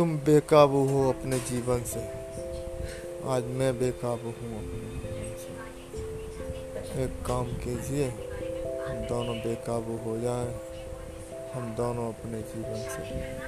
तुम बेकाबू हो अपने जीवन से। आज मैं बेकाबू हूँ अपने जीवन से। एक काम कीजिए हम दोनों बेकाबू हो जाए। हम दोनों अपने जीवन से।